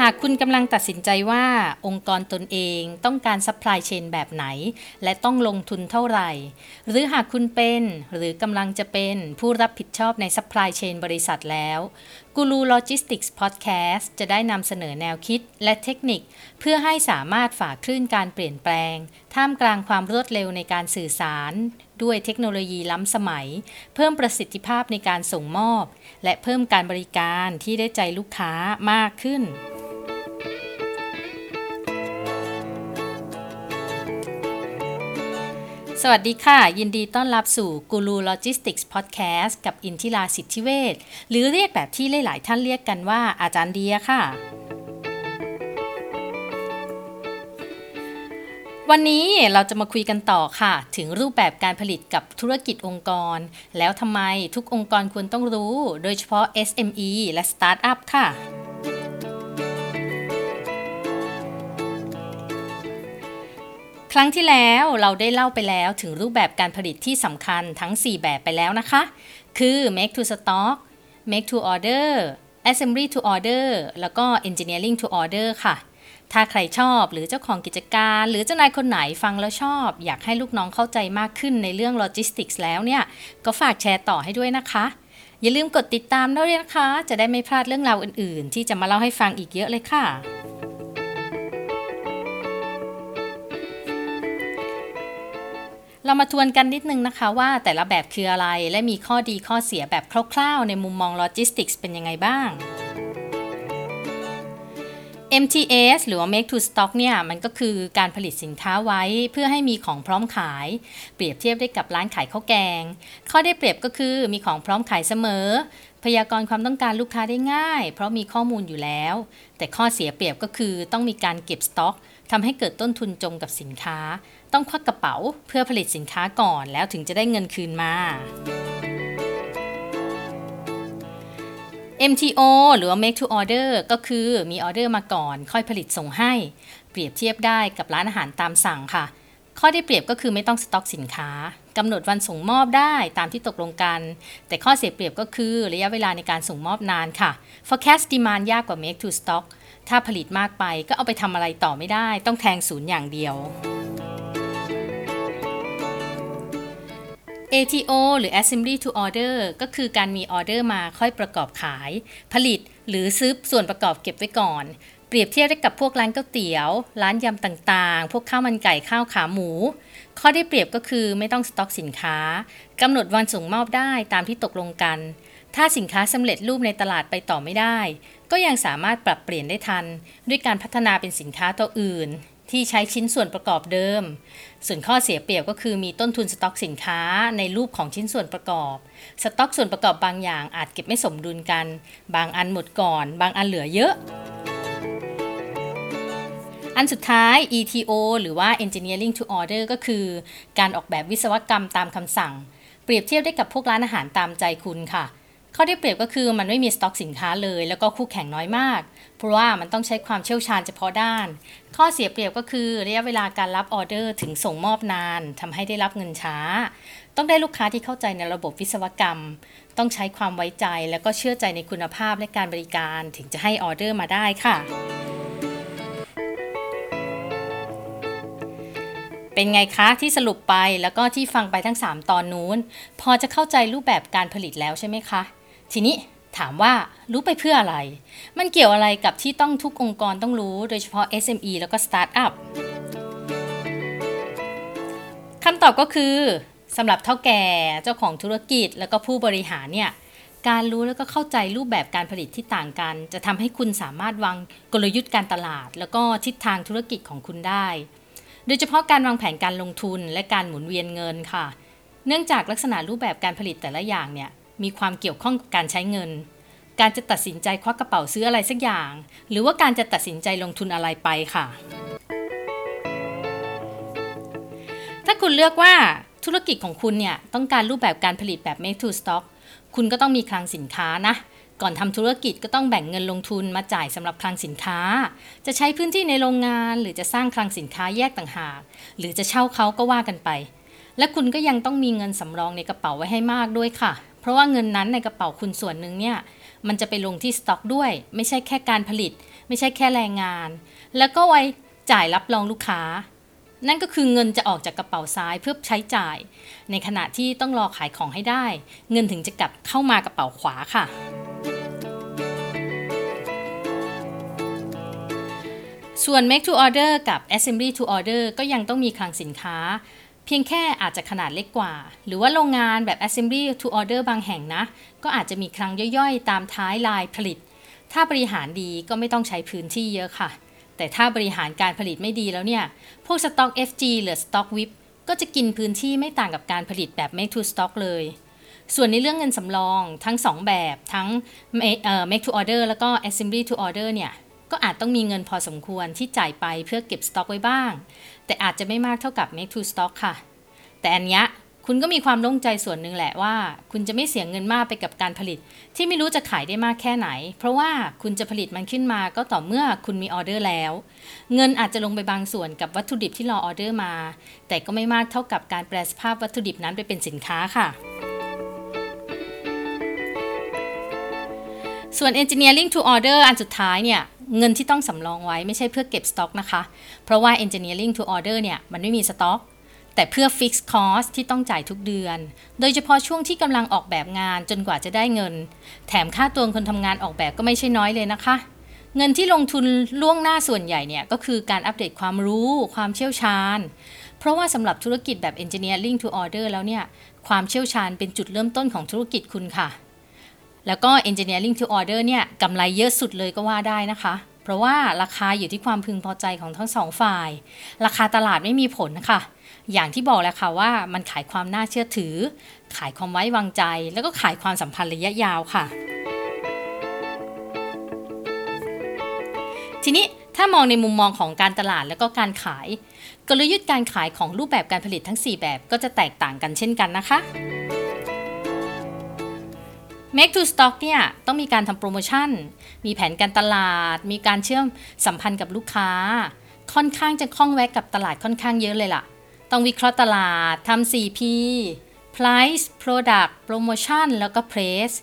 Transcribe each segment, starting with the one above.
หากคุณกำลังตัดสินใจว่าองค์กรตนเองต้องการ supply chain แบบไหน และต้องลงทุนเท่าไหร่ หรือหากคุณเป็นหรือกำลังจะเป็นผู้รับผิดชอบใน supply chain บริษัทแล้วกูรูโลจิสติกส์พอดแคสต์จะได้นำเสนอแนวคิดและเทคนิค เพื่อให้สามารถฝ่าคลื่นการเปลี่ยนแปลง ท่ามกลางความรวดเร็วในการสื่อสาร ด้วยเทคโนโลยีล้ำสมัย เพิ่มประสิทธิภาพในการส่งมอบ และเพิ่มการบริการที่ได้ใจลูกค้ามากขึ้น สวัสดีค่ะ ยินดีต้อนรับสู่กูรูโลจิสติกส์พอดแคสต์กับอินทิราสิทธิเวชหรือเรียกแบบที่หลาย ๆ ท่านเรียกกันว่าอาจารย์เดียค่ะ วันนี้เราจะมาคุยกันต่อค่ะ ถึงรูปแบบการผลิตกับธุรกิจองค์กร แล้วทำไมทุกองค์กรควรต้องรู้ โดยเฉพาะ SME และสตาร์ทอัพค่ะ ครั้งที่แล้วเราได้เล่าไปแล้วถึงรูปแบบการผลิตที่สำคัญทั้ง 4 แบบไปแล้วนะคะ คือ make to stock make to order assembly to order แล้วก็ engineering to order ค่ะ ถ้าใครชอบหรือเจ้าของกิจการ หรือเจ้านายคนไหนฟังแล้วชอบ อยากให้ลูกน้องเข้าใจมากขึ้นในเรื่องโลจิสติกส์แล้วเนี่ย ก็ฝากแชร์ต่อให้ด้วยนะคะ อย่าลืมกดติดตามด้วยนะคะ จะได้ไม่พลาดเรื่องราวอื่น ๆ ที่จะมาเล่าให้ฟังอีกเยอะเลยค่ะ เรามาทวนกันนิดนึงนะคะว่าแต่ละแบบคืออะไร และมีข้อดีข้อเสียแบบคร่าวๆ ในมุมมองโลจิสติกส์เป็นยังไงบ้าง MTS หรือว่า Make to Stock เนี่ยมันก็คือการผลิตสินค้าไว้เพื่อให้มีของพร้อมขาย เปรียบเทียบได้กับร้านขายข้าวแกง ข้อได้เปรียบก็คือมีของพร้อมขายเสมอ พยากรณ์ความต้องการลูกค้าได้ง่าย เพราะมีข้อมูลอยู่แล้ว แต่ข้อเสียเปรียบก็คือต้องมีการเก็บสต็อก ทำให้เกิดต้นทุนจมกับสินค้า ต้องควักกระเป๋าเพื่อผลิตสินค้าก่อนแล้วถึงจะได้เงินคืนมา MTO หรือ make to order ก็คือมีออเดอร์มาก่อน ค่อยผลิตส่งให้ เปรียบเทียบได้กับร้านอาหารตามสั่งค่ะ ข้อได้เปรียบก็คือไม่ต้องสต็อกสินค้ากำหนดวันส่งมอบได้ตามที่ตกลงกัน แต่ข้อเสียเปรียบก็คือระยะเวลาในการส่งมอบนานค่ะ forecast demand ยากกว่า make to stock ถ้าผลิตมากไปก็เอาไปทำอะไรต่อไม่ได้ ต้องแทงศูนย์อย่างเดียว ATO หรือ Assembly to Order ก็คือการมีออเดอร์มาค่อยประกอบขาย ผลิตหรือซื้อส่วนประกอบเก็บไว้ก่อน เปรียบเทียบได้กับพวกร้านก๋วยเตี๋ยว ร้านยำต่างๆ พวกข้าวมันไก่ข้าวขาหมู ข้อได้เปรียบก็คือไม่ต้องสต็อกสินค้ากำหนดวันส่งมอบได้ตามที่ตกลงกัน ถ้าสินค้าสำเร็จรูปในตลาดไปต่อไม่ได้ ก็ยังสามารถปรับเปลี่ยนได้ทัน ด้วยการพัฒนาเป็นสินค้าตัวอื่น ที่ใช้ชิ้นส่วนประกอบเดิม ส่วนข้อเสียเปรียบก็คือมีต้นทุนสต็อกสินค้าในรูปของชิ้นส่วนประกอบ สต็อกส่วนประกอบบางอย่างอาจเก็บไม่สมดุลกัน บางอันหมดก่อน บางอันเหลือเยอะอันสุดท้าย ETO หรือว่า Engineering to Order ก็คือ การออกแบบวิศวกรรมตามคำสั่ง เปรียบเทียบได้กับพวกร้านอาหารตามใจคุณค่ะ ข้อได้เปรียบก็คือมันไม่มีสต็อกสินค้าเลย แล้วก็คู่แข่งน้อยมาก เพราะว่ามันต้องใช้ความเชี่ยวชาญเฉพาะด้าน ข้อเสียเปรียบก็คือระยะเวลาการรับออเดอร์ถึงส่งมอบนานทำให้ได้รับเงินช้า ต้องได้ลูกค้าที่เข้าใจในระบบวิศวกรรม ต้องใช้ความไว้ใจแล้วก็เชื่อใจในคุณภาพและการบริการถึงจะให้ออเดอร์มาได้ค่ะเป็นไงคะที่สรุปไปแล้วก็ที่ฟังไปทั้ง 3 ตอนนู้น พอจะเข้าใจรูปแบบการผลิตแล้วใช่ไหมคะ ทีนี้ถามว่ารู้ไปเพื่ออะไร มันเกี่ยวอะไรกับที่ต้องทุกองค์กรต้องรู้โดยเฉพาะ SME แล้วก็สตาร์ทอัพคำตอบก็คือสำหรับเท่าแก่เจ้าของธุรกิจแล้วก็ผู้บริหารเนี่ยการรู้แล้วก็เข้าใจรูปแบบการผลิตที่ต่างกัน จะทำให้คุณสามารถวางกลยุทธ์การตลาด แล้วก็ทิศทางธุรกิจของคุณได้ โดยเฉพาะการวางแผนการลงทุนและการหมุนเวียนเงินค่ะ เนื่องจากลักษณะรูปแบบการผลิตแต่ละอย่างเนี่ย มีความเกี่ยวข้องกับการใช้เงิน การจะตัดสินใจควักกระเป๋าซื้ออะไรสักอย่าง หรือว่าการจะตัดสินใจลงทุนอะไรไปค่ะ ถ้าคุณเลือกว่าธุรกิจของคุณเนี่ยต้องการรูปแบบการผลิตแบบ make to stock คุณก็ต้องมีคลังสินค้านะ ก่อนทำธุรกิจก็ต้องแบ่งเงินลงทุนมาจ่ายสำหรับคลังสินค้า จะใช้พื้นที่ในโรงงาน หรือจะสร้างคลังสินค้าแยกต่างหาก หรือจะเช่าเขาก็ว่ากันไป และคุณก็ยังต้องมีเงินสำรองในกระเป๋าไว้ให้มากด้วยค่ะ เพราะว่าเงินนั้นในกระเป๋าคุณส่วนหนึ่งเนี่ยมันจะไปลงที่สต็อกด้วย ไม่ใช่แค่การผลิต ไม่ใช่แค่แรงงาน แล้วก็ไว้จ่ายรับรองลูกค้า นั่นก็คือเงินจะออกจากกระเป๋าซ้ายเพื่อใช้จ่าย ในขณะที่ต้องรอขายของให้ได้ เงินถึงจะกลับเข้ามากระเป๋าขวาค่ะส่วน make to order กับ assembly to order ก็ยังต้องมีคลังสินค้า เพียงแค่อาจจะขนาดเล็กกว่า หรือว่าโรงงานแบบ assembly to order บางแห่งนะ ก็อาจจะมีคลังย่อยๆ ตามท้ายลายผลิต ถ้าบริหารดีก็ไม่ต้องใช้พื้นที่เยอะค่ะ แต่ถ้าบริหารการผลิตไม่ดีแล้วเนี่ย พวก stock FG หรือ stock WIP ก็จะกินพื้นที่ไม่ต่างกับการผลิตแบบ make to stock เลย ส่วนในเรื่องเงินสำรองทั้ง 2 แบบทั้ง make to order แล้วก็ assembly to order เนี่ย ก็อาจต้องมีเงินพอสมควรที่จ่ายไปเพื่อเก็บสต็อกไว้บ้าง แต่อาจจะไม่มากเท่ากับ make to stock ค่ะ แต่อันนี้คุณก็มีความโล่งใจส่วนหนึ่งแหละว่า คุณจะไม่เสียเงินมากไปกับการผลิต ที่ไม่รู้จะขายได้มากแค่ไหน เพราะว่าคุณจะผลิตมันขึ้นมาก็ต่อเมื่อคุณมีออเดอร์แล้ว เงินอาจจะลงไปบางส่วนกับวัตถุดิบที่รอออเดอร์มา แต่ก็ไม่มากเท่ากับการแปลสภาพวัตถุดิบนั้นไปเป็นสินค้าค่ะ ส่วน engineering to order อันสุดท้ายเนี่ย เงินที่ต้องสำรองไว้ไม่ใช่เพื่อเก็บสต็อกนะคะ เพราะว่า engineering to order เนี่ยมันไม่มีสต็อกแต่เพื่อ fix cost ที่ต้องจ่ายทุกเดือน โดยเฉพาะช่วงที่กำลังออกแบบงานจนกว่าจะได้เงิน แถมค่าตัวคนทำงานออกแบบก็ไม่ใช่น้อยเลยนะคะ เงินที่ลงทุนล่วงหน้าส่วนใหญ่เนี่ยก็คือการอัปเดตความรู้ ความเชี่ยวชาญ เพราะว่าสำหรับธุรกิจแบบ engineering to order แล้วเนี่ย ความเชี่ยวชาญเป็นจุดเริ่มต้นของธุรกิจคุณค่ะ แล้วก็ engineering to order เนี่ยกำไรเยอะสุดเลยก็ว่าได้นะคะ เพราะว่าราคาอยู่ที่ความพึงพอใจของทั้งสองฝ่าย ราคาตลาดไม่มีผลนะคะอย่างที่บอกแล้วค่ะว่ามันขายความน่าเชื่อถือ ขายความไว้วางใจ แล้วก็ขายความสัมพันธ์ระยะยาวค่ะ ทีนี้ถ้ามองในมุมมองของการตลาดแล้วก็การขาย กลยุทธ์การขายของรูปแบบการผลิตทั้ง 4 แบบก็จะแตกต่างกันเช่นกันนะคะ Make to Stock เนี่ยต้องมีการทำโปรโมชั่น มีแผนการตลาด มีการเชื่อมสัมพันธ์กับลูกค้า ค่อนข้างจะคล่องแวกกับตลาดค่อนข้างเยอะเลยล่ะ ต้องวิเคราะห์ตลาดทำ 4P Price Product Promotion แล้วก็ Price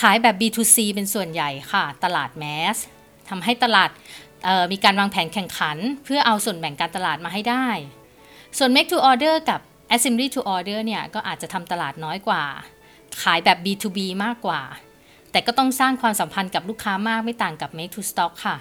ขายแบบ B2C เป็นส่วนใหญ่ค่ะ ตลาดแมสทำให้ตลาดมีการวางแผนแข่งขัน เพื่อเอาส่วนแบ่งการตลาดมาให้ได้ ส่วน Make to Order กับ Assembly to Order เนี่ยก็อาจจะทำตลาดน้อยกว่า ขายแบบ B2B มากกว่า แต่ก็ต้องสร้างความสัมพันธ์กับลูกค้ามากไม่ต่างกับ Make to Stock ค่ะ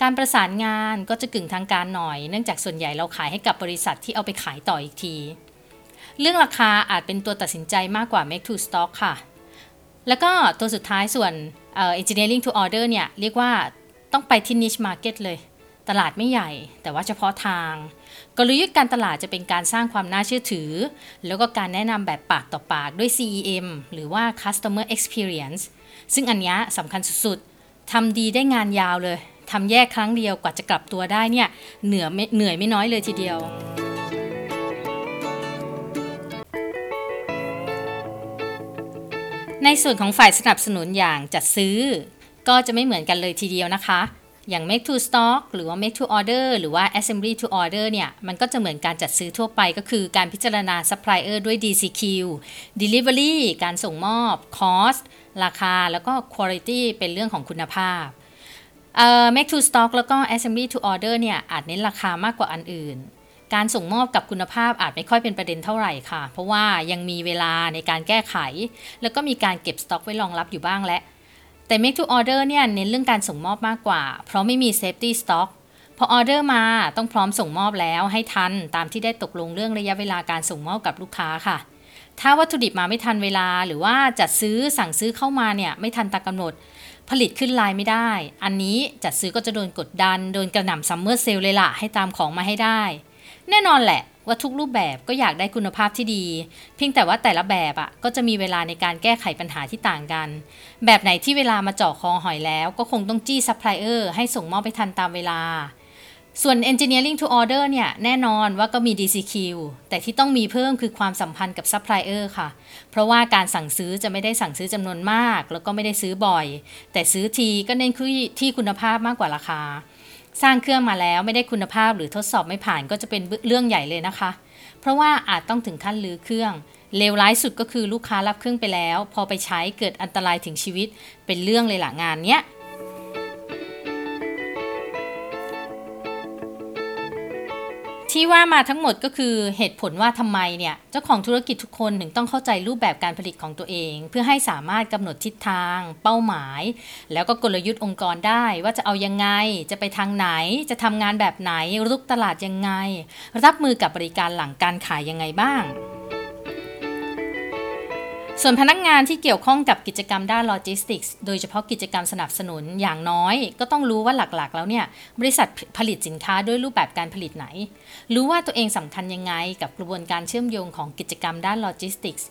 การประสานงานก็จะกึ่งทางการหน่อย เนื่องจากส่วนใหญ่เราขายให้กับบริษัทที่เอาไปขายต่ออีกที เรื่องราคาอาจเป็นตัวตัดสินใจมากกว่า Make to Stock ค่ะ แล้วก็ตัวสุดท้ายส่วน Engineering to Order เนี่ยเรียกว่าต้องไปที่ niche market เลย ตลาดไม่ใหญ่ แต่ว่าเฉพาะทาง กลยุทธ์การตลาดจะเป็นการสร้างความน่าเชื่อถือ แล้วก็การแนะนำแบบปากต่อปากด้วย CEM หรือว่า Customer Experience ซึ่งอันนี้สำคัญสุดๆทำดีได้งานยาวเลยทำแยกครั้งเดียวกว่าจะกลับตัวได้เนี่ยเหนื่อยไม่เหนื่อยไม่น้อยเลยทีเดียวในส่วนของฝ่ายสนับสนุนอย่างจัดซื้อ ก็จะไม่เหมือนกันเลยทีเดียวนะคะ อย่าง make to stock หรือว่า make to order หรือว่า assembly to order เนี่ย มันก็จะเหมือนการจัดซื้อทั่วไปก็คือการพิจารณา supplier ด้วย DCQ delivery การส่งมอบ cost ราคา แล้วก็ quality เป็นเรื่องของคุณภาพ make to stock แล้วก็ assembly to order เนี่ย อาจเน้นราคามากกว่าอันอื่น การส่งมอบกับคุณภาพอาจไม่ค่อยเป็นประเด็นเท่าไหร่ค่ะ เพราะว่ายังมีเวลาในการแก้ไข แล้วก็มีการเก็บสต็อกไว้รองรับอยู่บ้างและ แต่ make to order เนี่ยเน้นเรื่องการส่งมอบมากกว่า เพราะไม่มี safety stock พอออเดอร์มาต้องพร้อมส่งมอบแล้วให้ทันตามที่ได้ตกลงเรื่องระยะเวลาการส่งมอบกับลูกค้าค่ะ ถ้าวัตถุดิบมาไม่ทันเวลาหรือว่าจัดซื้อสั่งซื้อเข้ามาเนี่ยไม่ทันตามกำหนด ผลิตขึ้นลายไม่ได้ อันนี้จัดซื้อก็จะโดนกดดัน โดนกระหน่ำ summer sale เลยล่ะให้ตามของมาให้ได้ แน่นอนแหละ ว่าทุกรูปแบบก็อยากได้คุณภาพที่ดี เพียงแต่ว่าแต่ละแบบอะ่ะก็จะมีเวลาในการแก้ไขปัญหาที่ต่างกัน แบบไหนที่เวลามาเจาะคอหอยแล้ว ก็คงต้องจี้ซัพพลายเออร์ให้ส่งมอบไปทันตามเวลา ส่วน engineering to order เนี่ยแน่นอนว่าก็มี DCQ แต่ที่ต้องมีเพิ่มคือความสัมพันธ์กับซัพพลายเออร์ค่ะ เพราะว่าการสั่งซื้อจะไม่ได้สั่งซื้อจำนวนมาก แล้วก็ไม่ได้ซื้อบ่อย แต่ซื้อทีก็เน้นที่คุณภาพมากกว่าราคา สร้างเครื่องมาแล้วไม่ได้คุณภาพหรือทดสอบไม่ผ่านก็จะเป็นเรื่องใหญ่เลยนะคะ เพราะว่าอาจต้องถึงขั้นลือเครื่องเลวร้ายสุดก็คือลูกค้ารับเครื่องไปแล้ว พอไปใช้เกิดอันตรายถึงชีวิตเป็นเรื่องเลยละงานเนี้ย ที่ว่ามาทั้งหมดก็คือเหตุผลว่าทำไมเนี่ยเจ้าของธุรกิจทุกคนถึงต้องเข้าใจรูปแบบการผลิตของตัวเอง เพื่อให้สามารถกำหนดทิศทาง เป้าหมาย แล้วก็กลยุทธ์องค์กรได้ ว่าจะเอายังไง จะไปทางไหน จะทำงานแบบไหนรุกตลาดยังไง รับมือกับบริการหลังการขายยังไงบ้าง ส่วนพนักงานที่เกี่ยวข้องกับกิจกรรมด้านโลจิสติกส์โดยเฉพาะกิจกรรมสนับสนุนอย่างน้อย ก็ต้องรู้ว่าหลักๆ แล้วเนี่ยบริษัทผลิตสินค้าด้วยรูปแบบการผลิตไหน รู้ว่าตัวเองสำคัญยังไงกับกระบวนการเชื่อมโยงของกิจกรรมด้านโลจิสติกส์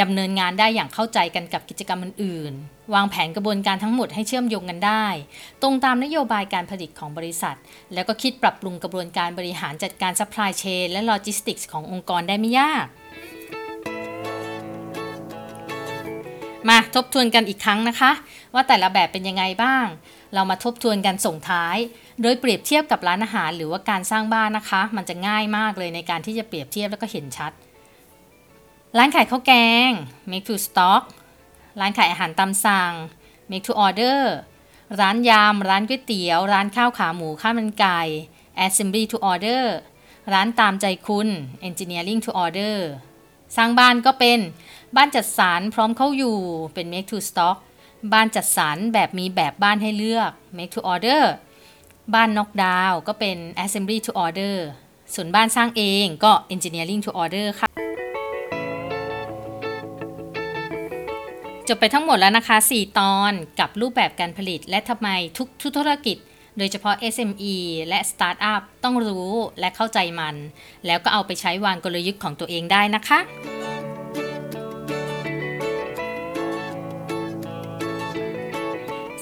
ดำเนินงานได้อย่างเข้าใจกันกับกิจกรรมอื่นๆ วางแผนกระบวนการทั้งหมดให้เชื่อมโยงกันได้ ตรงตามนโยบายการผลิตของบริษัท แล้วก็คิดปรับปรุงกระบวนการบริหารจัดการซัพพลายเชนและโลจิสติกส์ขององค์กรได้ไม่ยาก มาทบทวนกันอีกครั้งนะคะ ว่าแต่ละแบบเป็นยังไงบ้าง เรามาทบทวนกันส่งท้าย โดยเปรียบเทียบกับร้านอาหารหรือว่าการสร้างบ้านนะคะ มันจะง่ายมากเลยในการที่จะเปรียบเทียบแล้วก็เห็นชัด ร้านขายข้าวแกง make to stock ร้านขายอาหารตามสั่ง make to order ร้านยำร้านก๋วยเตี๋ยว ร้านข้าวขาหมูข้าวมันไก่ assembly to order ร้านตามใจคุณ engineering to order สร้างบ้านก็เป็น บ้านจัดสรรพร้อมเข้าอยู่เป็น make to stock บ้านจัดสรรแบบมีแบบบ้านให้เลือก make to order บ้านน็อกดาวก็เป็น assembly to order ส่วนบ้านสร้างเองก็ engineering to order ค่ะ จบไปทั้งหมดแล้วนะคะ 4 ตอนกับรูปแบบการผลิตและทำไมทุกธุรกิจ โดยเฉพาะ SME และ Startup ต้องรู้และเข้าใจมัน แล้วก็เอาไปใช้วางกลยุทธ์ของตัวเองได้นะคะ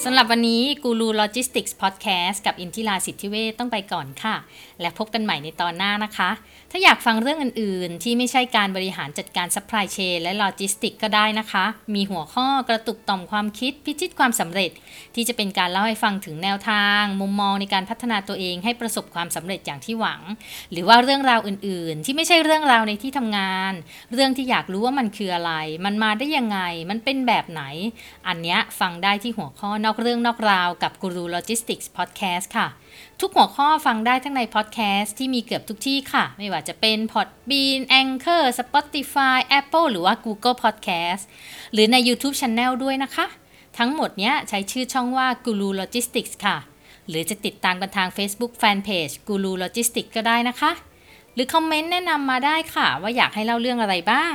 สำหรับวันนี้กูรูโลจิสติกส์พอดแคสต์กับอินทิราสิทธิเวทต้องไปก่อนค่ะ และพบกันใหม่ในตอนหน้านะคะ ถ้าอยากฟังเรื่องอื่น ๆ ที่ไม่ใช่การบริหารจัดการซัพพลายเชนและโลจิสติกก็ได้นะคะ มีหัวข้อกระตุกต่อมความคิดพิชิตความสำเร็จ ที่จะเป็นการเล่าให้ฟังถึงแนวทาง มุมมองในการพัฒนาตัวเองให้ประสบความสำเร็จอย่างที่หวัง หรือว่าเรื่องราวอื่น ๆ ที่ไม่ใช่เรื่องราวในที่ทำงาน เรื่องที่อยากรู้ว่ามันคืออะไร มันมาได้ยังไง มันเป็นแบบไหน อันเนี้ยฟังได้ที่หัวข้อนอกอกเรื่องนอกราวกับกูรูโลจิสติกส์พอดแคสต์ค่ะ ทุกหัวข้อฟังได้ทั้งในพอดแคสต์ที่มีเกือบทุกที่ค่ะ ไม่ว่าจะเป็น Podbean Anchor Spotify Apple หรือว่า Google Podcast หรือใน YouTube Channel ด้วยนะคะ ทั้งหมดเนี้ยใช้ชื่อช่องว่า Guru Logistics ค่ะ หรือจะติดตามกันทาง Facebook Fanpage Guru Logistics ก็ได้นะคะ หรือคอมเมนต์แนะนำมาได้ค่ะ ว่าอยากให้เล่าเรื่องอะไรบ้าง